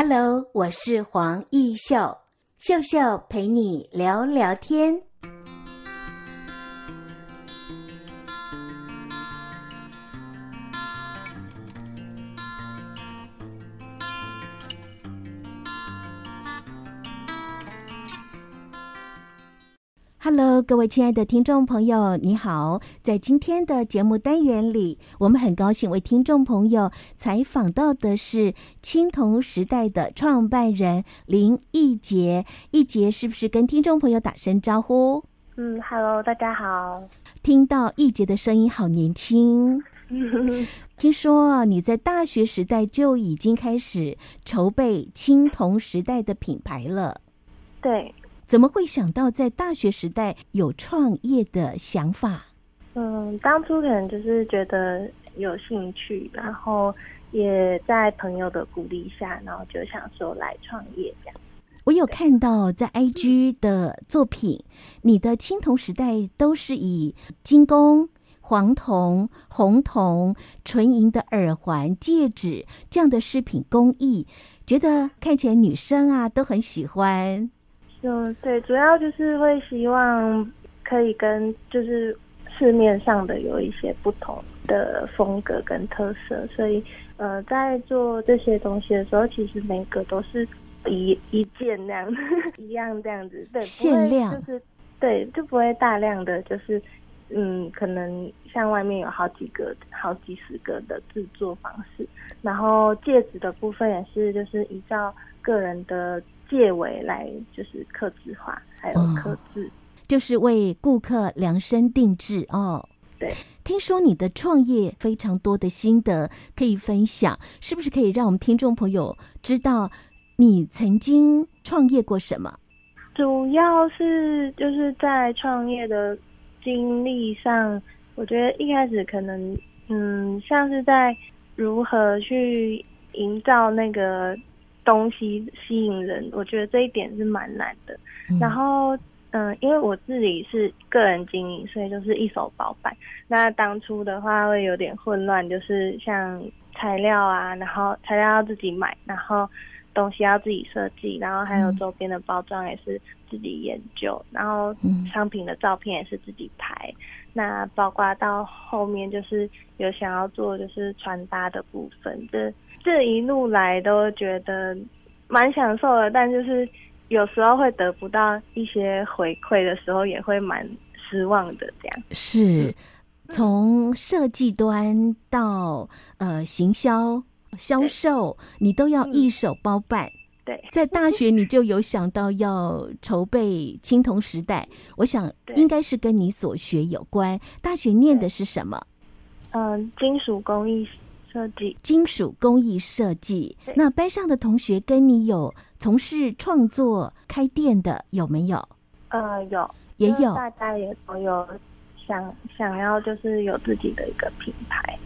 Hello，我是黄艺秀，秀秀陪你聊聊天。Hello，各位亲爱的听众朋友，你好！在今天的节目单元里，我们很高兴为听众朋友采访到的是青铜时代的创办人林义杰。义杰是不是跟听众朋友打声招呼？嗯，Hello，大家好。听到义杰的声音好年轻。听说你在大学时代就已经开始筹备青铜时代的品牌了。对。怎么会想到在大学时代有创业的想法？嗯，当初可能就是觉得有兴趣，然后也在朋友的鼓励下，然后就想说来创业这样。我有看到在 IG 的作品，你的青铜时代都是以金工、黄铜、红铜、纯银的耳环、戒指这样的饰品工艺，觉得看起来女生啊都很喜欢。嗯，对，主要就是会希望可以跟就是市面上的有一些不同的风格跟特色，所以呃，在做这些东西的时候，其实每个都是一一件那样 一样这样子，对，限量就是对，就不会大量的就是嗯，可能像外面有好几个、好几十个的制作方式，然后戒指的部分也是就是依照个人的。戒围来就是刻字化，还有刻字、哦，就是为顾客量身定制哦。对，听说你的创业非常多的心得可以分享，是不是可以让我们听众朋友知道你曾经创业过什么？主要是就是在创业的经历上，我觉得一开始可能嗯，像是在如何去营造那个。东西吸引人，我觉得这一点是蛮难的。嗯、然后，嗯、呃，因为我自己是个人经营，所以就是一手包办。那当初的话会有点混乱，就是像材料啊，然后材料要自己买，然后东西要自己设计，然后还有周边的包装也是自己研究，然后商品的照片也是自己拍。那包括到后面就是有想要做就是穿搭的部分，这。这一路来都觉得蛮享受的，但就是有时候会得不到一些回馈的时候，也会蛮失望的。这样是从设计端到呃行销销售，你都要一手包办。嗯、对，在大学你就有想到要筹备青铜时代，我想应该是跟你所学有关。大学念的是什么？嗯、呃，金属工艺。设计金属工艺设计，那班上的同学跟你有从事创作开店的有没有？呃，有，也有，大家也都有想想要就是有自己的一个品牌。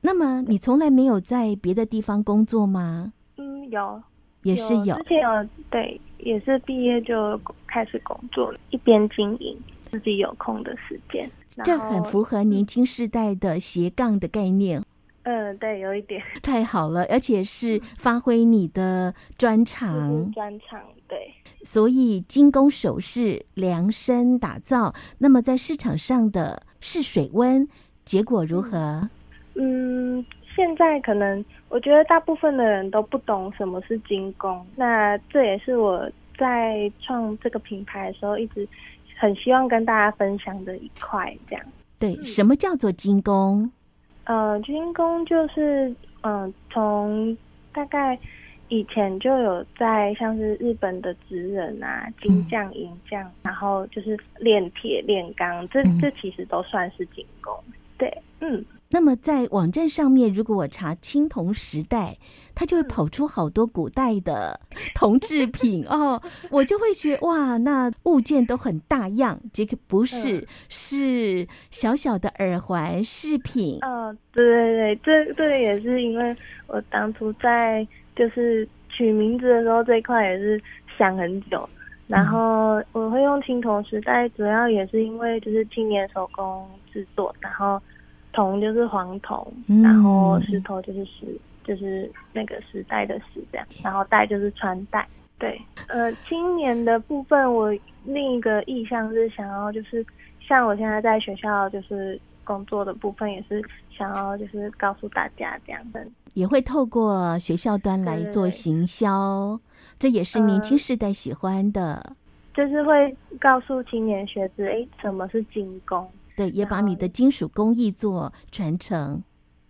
那么你从来没有在别的地方工作吗？嗯，有，也是有。之前有，对，也是毕业就开始工作，一边经营，自己有空的时间。这很符合年轻世代的斜杠的概念。嗯，对，有一点 太好了，而且是发挥你的专长。专长，对。所以精工首饰量身打造，那么在市场上的试水温结果如何？嗯，现在可能我觉得大部分的人都不懂什么是精工，那这也是我在创这个品牌的时候一直很希望跟大家分享的一块。这样，对，什么叫做精工？呃，军工就是，嗯、呃，从大概以前就有在像是日本的职人啊，金匠、银匠，然后就是炼铁、炼钢，这这其实都算是金工。对，嗯。那么在网站上面，如果我查青铜时代，它就会跑出好多古代的 铜制品哦，我就会觉得哇，那物件都很大样。这个不是，嗯、是小小的耳环饰品。哦，对对对，这这个也是因为我当初在就是取名字的时候，这一块也是想很久。然后我会用青铜时代，主要也是因为就是青年手工制作，然后。铜就是黄铜，然后石头就是石就是那个时代的石这样，然后带就是穿戴。对，呃，青年的部分，我另一个意向是想要就是像我现在在学校就是工作的部分，也是想要就是告诉大家这样的，也会透过学校端来做行销，这也是年轻世代喜欢的。呃就是会告诉青年学子，哎，什么是精工？对，也把你的金属工艺做传承。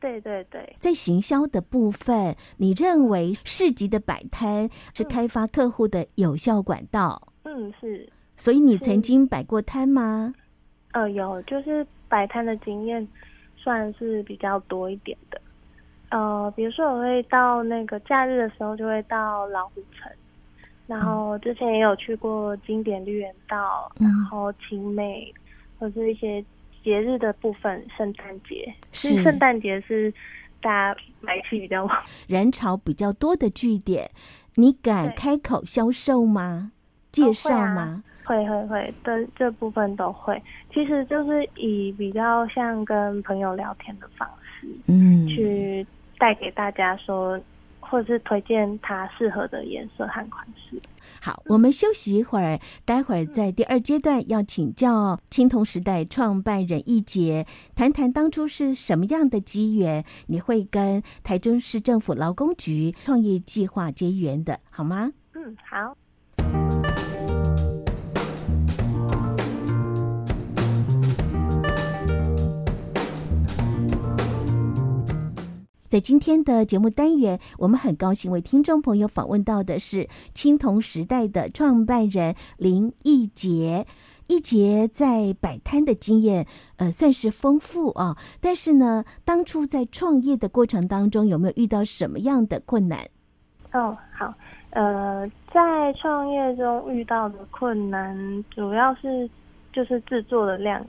对对对，在行销的部分，你认为市集的摆摊是开发客户的有效管道？嗯，是。所以你曾经摆过摊吗？呃，有，就是摆摊的经验算是比较多一点的。呃，比如说我会到那个假日的时候，就会到老虎城。然后之前也有去过经典绿园道，嗯、然后青美，或是一些节日的部分，圣诞节。是圣诞节是大家买气比较旺、人潮比较多的据点。你敢开口销售吗？介绍吗？会会会，这这部分都会。其实就是以比较像跟朋友聊天的方式，嗯，去带给大家说。或者是推荐他适合的颜色和款式。好，我们休息一会儿，待会儿在第二阶段要请教青铜时代创办人易杰，谈谈当初是什么样的机缘，你会跟台中市政府劳工局创业计划结缘的，好吗？嗯，好。在今天的节目单元，我们很高兴为听众朋友访问到的是青铜时代的创办人林易洁。易洁在摆摊的经验，呃，算是丰富啊。但是呢，当初在创业的过程当中，有没有遇到什么样的困难？哦，好，呃，在创业中遇到的困难，主要是就是制作的量，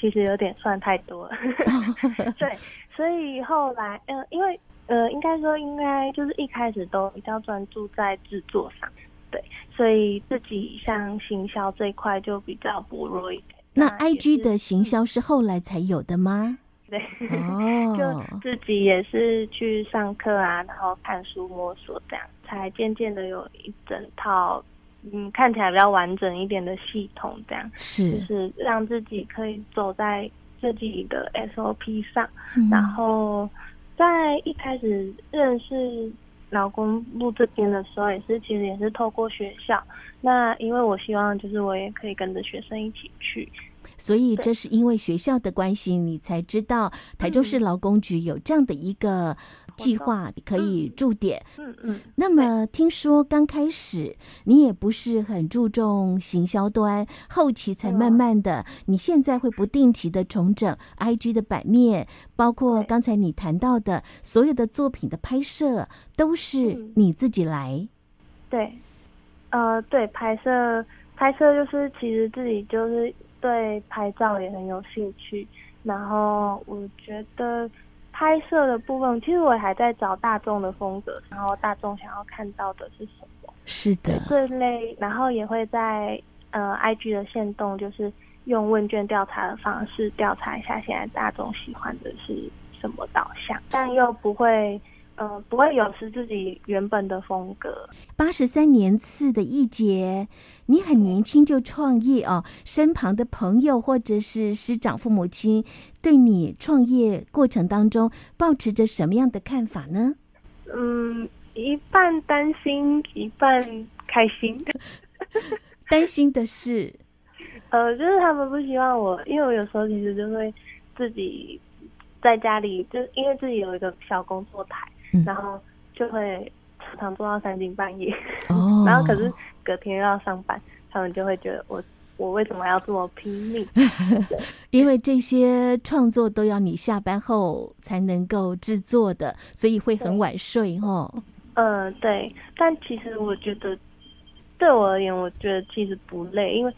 其实有点算太多了。对。所以后来，呃，因为，呃，应该说，应该就是一开始都比较专注在制作上，对，所以自己像行销这一块就比较薄弱一点。那 IG 的行销是后来才有的吗？对，哦，就自己也是去上课啊，然后看书摸索，这样才渐渐的有一整套，嗯，看起来比较完整一点的系统，这样是，就是让自己可以走在。自己的 SOP 上，嗯，然后在一开始认识劳工部这边的时候，也是其实也是透过学校。那因为我希望就是我也可以跟着学生一起去，所以这是因为学校的关系，你才知道台中市劳工局有这样的一个。计划可以驻点，嗯嗯，嗯。那么听说刚开始你也不是很注重行销端，后期才慢慢的。你现在会不定期的重整 IG 的版面，包括刚才你谈到的所有的作品的拍摄，都是你自己来。对，呃，对，拍摄拍摄就是其实自己就是对拍照也很有兴趣，然后我觉得。拍摄的部分，其实我还在找大众的风格，然后大众想要看到的是什么？是的，这类，然后也会在呃，IG 的线动，就是用问卷调查的方式调查一下现在大众喜欢的是什么导向，但又不会。呃，不会有失自己原本的风格。八十三年次的易洁，你很年轻就创业哦。身旁的朋友或者是师长、父母亲，对你创业过程当中，抱持着什么样的看法呢？嗯，一半担心，一半开心。担心的是，呃，就是他们不希望我，因为我有时候其实就会自己在家里，就因为自己有一个小工作台。然后就会常常做到三更半夜，哦，然后可是隔天又要上班，他们就会觉得我我为什么要这么拼命？因为这些创作都要你下班后才能够制作的，所以会很晚睡哦。嗯、呃，对。但其实我觉得，对我而言，我觉得其实不累，因为。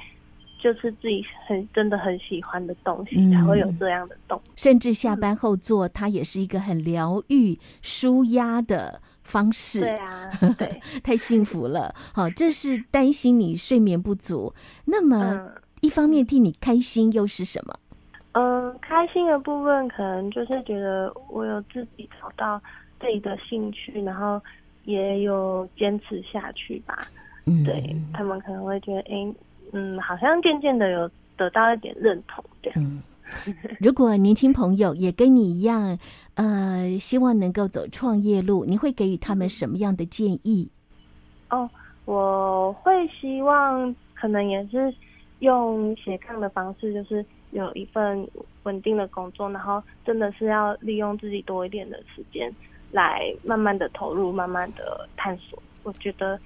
就是自己很真的很喜欢的东西，才会有这样的动、嗯。甚至下班后做，它也是一个很疗愈、舒压的方式。对啊，对，太幸福了。好，这是担心你睡眠不足。那么，一方面替你开心又是什么？嗯，开心的部分可能就是觉得我有自己找到自己的兴趣，然后也有坚持下去吧。嗯，对，他们可能会觉得，哎、欸，嗯，好像渐渐的有得到一点认同这样。嗯，如果年轻朋友也跟你一样，呃，希望能够走创业路，你会给予他们什么样的建议？哦，我会希望可能也是用斜杠的方式，就是有一份稳定的工作，然后真的是要利用自己多一点的时间。来慢慢的投入，慢慢的探索，我觉得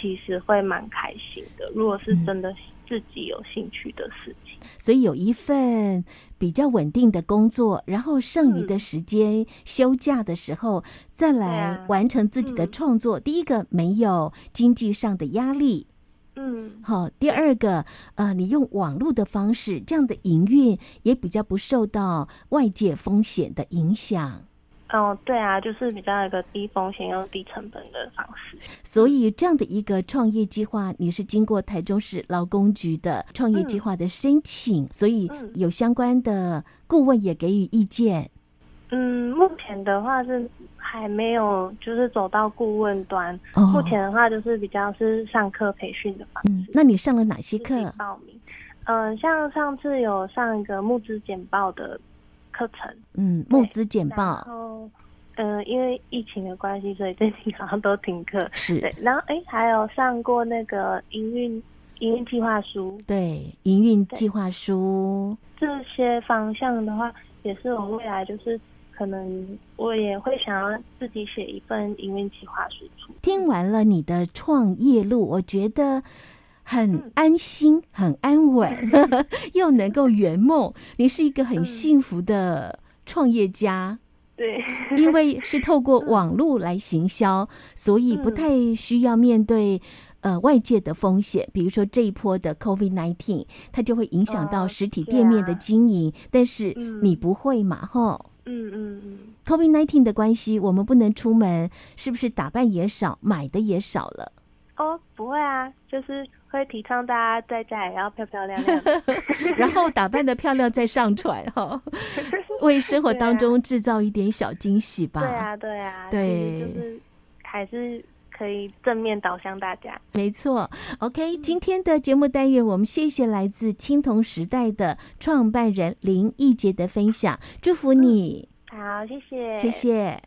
其实会蛮开心的。如果是真的自己有兴趣的事情，嗯、所以有一份比较稳定的工作，然后剩余的时间、嗯、休假的时候再来完成自己的创作。啊嗯、第一个没有经济上的压力，嗯，好。第二个，呃，你用网络的方式，这样的营运也比较不受到外界风险的影响。哦，对啊，就是比较一个低风险又低成本的方式。所以这样的一个创业计划，你是经过台中市劳工局的创业计划的申请，嗯、所以有相关的顾问也给予意见。嗯，目前的话是还没有，就是走到顾问端。哦、目前的话就是比较是上课培训的方式。嗯，那你上了哪些课？报名。嗯、呃，像上次有上一个募资简报的。课程，嗯，募资简报，嗯、呃，因为疫情的关系，所以最近好像都停课，是对。然后，哎，还有上过那个营运营运计划书，对，营运计划书这些方向的话，也是我未来就是可能我也会想要自己写一份营运计划书出。听完了你的创业路，我觉得。很安心，很安稳，又能够圆梦。你是一个很幸福的创业家，对，因为是透过网络来行销，所以不太需要面对呃外界的风险。比如说这一波的 COVID-19，它就会影响到实体店面的经营，但是你不会嘛？吼，嗯嗯嗯。COVID-19 的关系，我们不能出门，是不是打扮也少，买的也少了？哦，不会啊，就是。会提倡大家在家也要漂漂亮亮，然后打扮的漂亮再上传哈，为生活当中制造一点小惊喜吧。对啊，对啊，对，就是还是可以正面导向大家。没错，OK，今天的节目单元，我们谢谢来自青铜时代的创办人林义杰的分享，祝福你。好，谢谢，谢谢。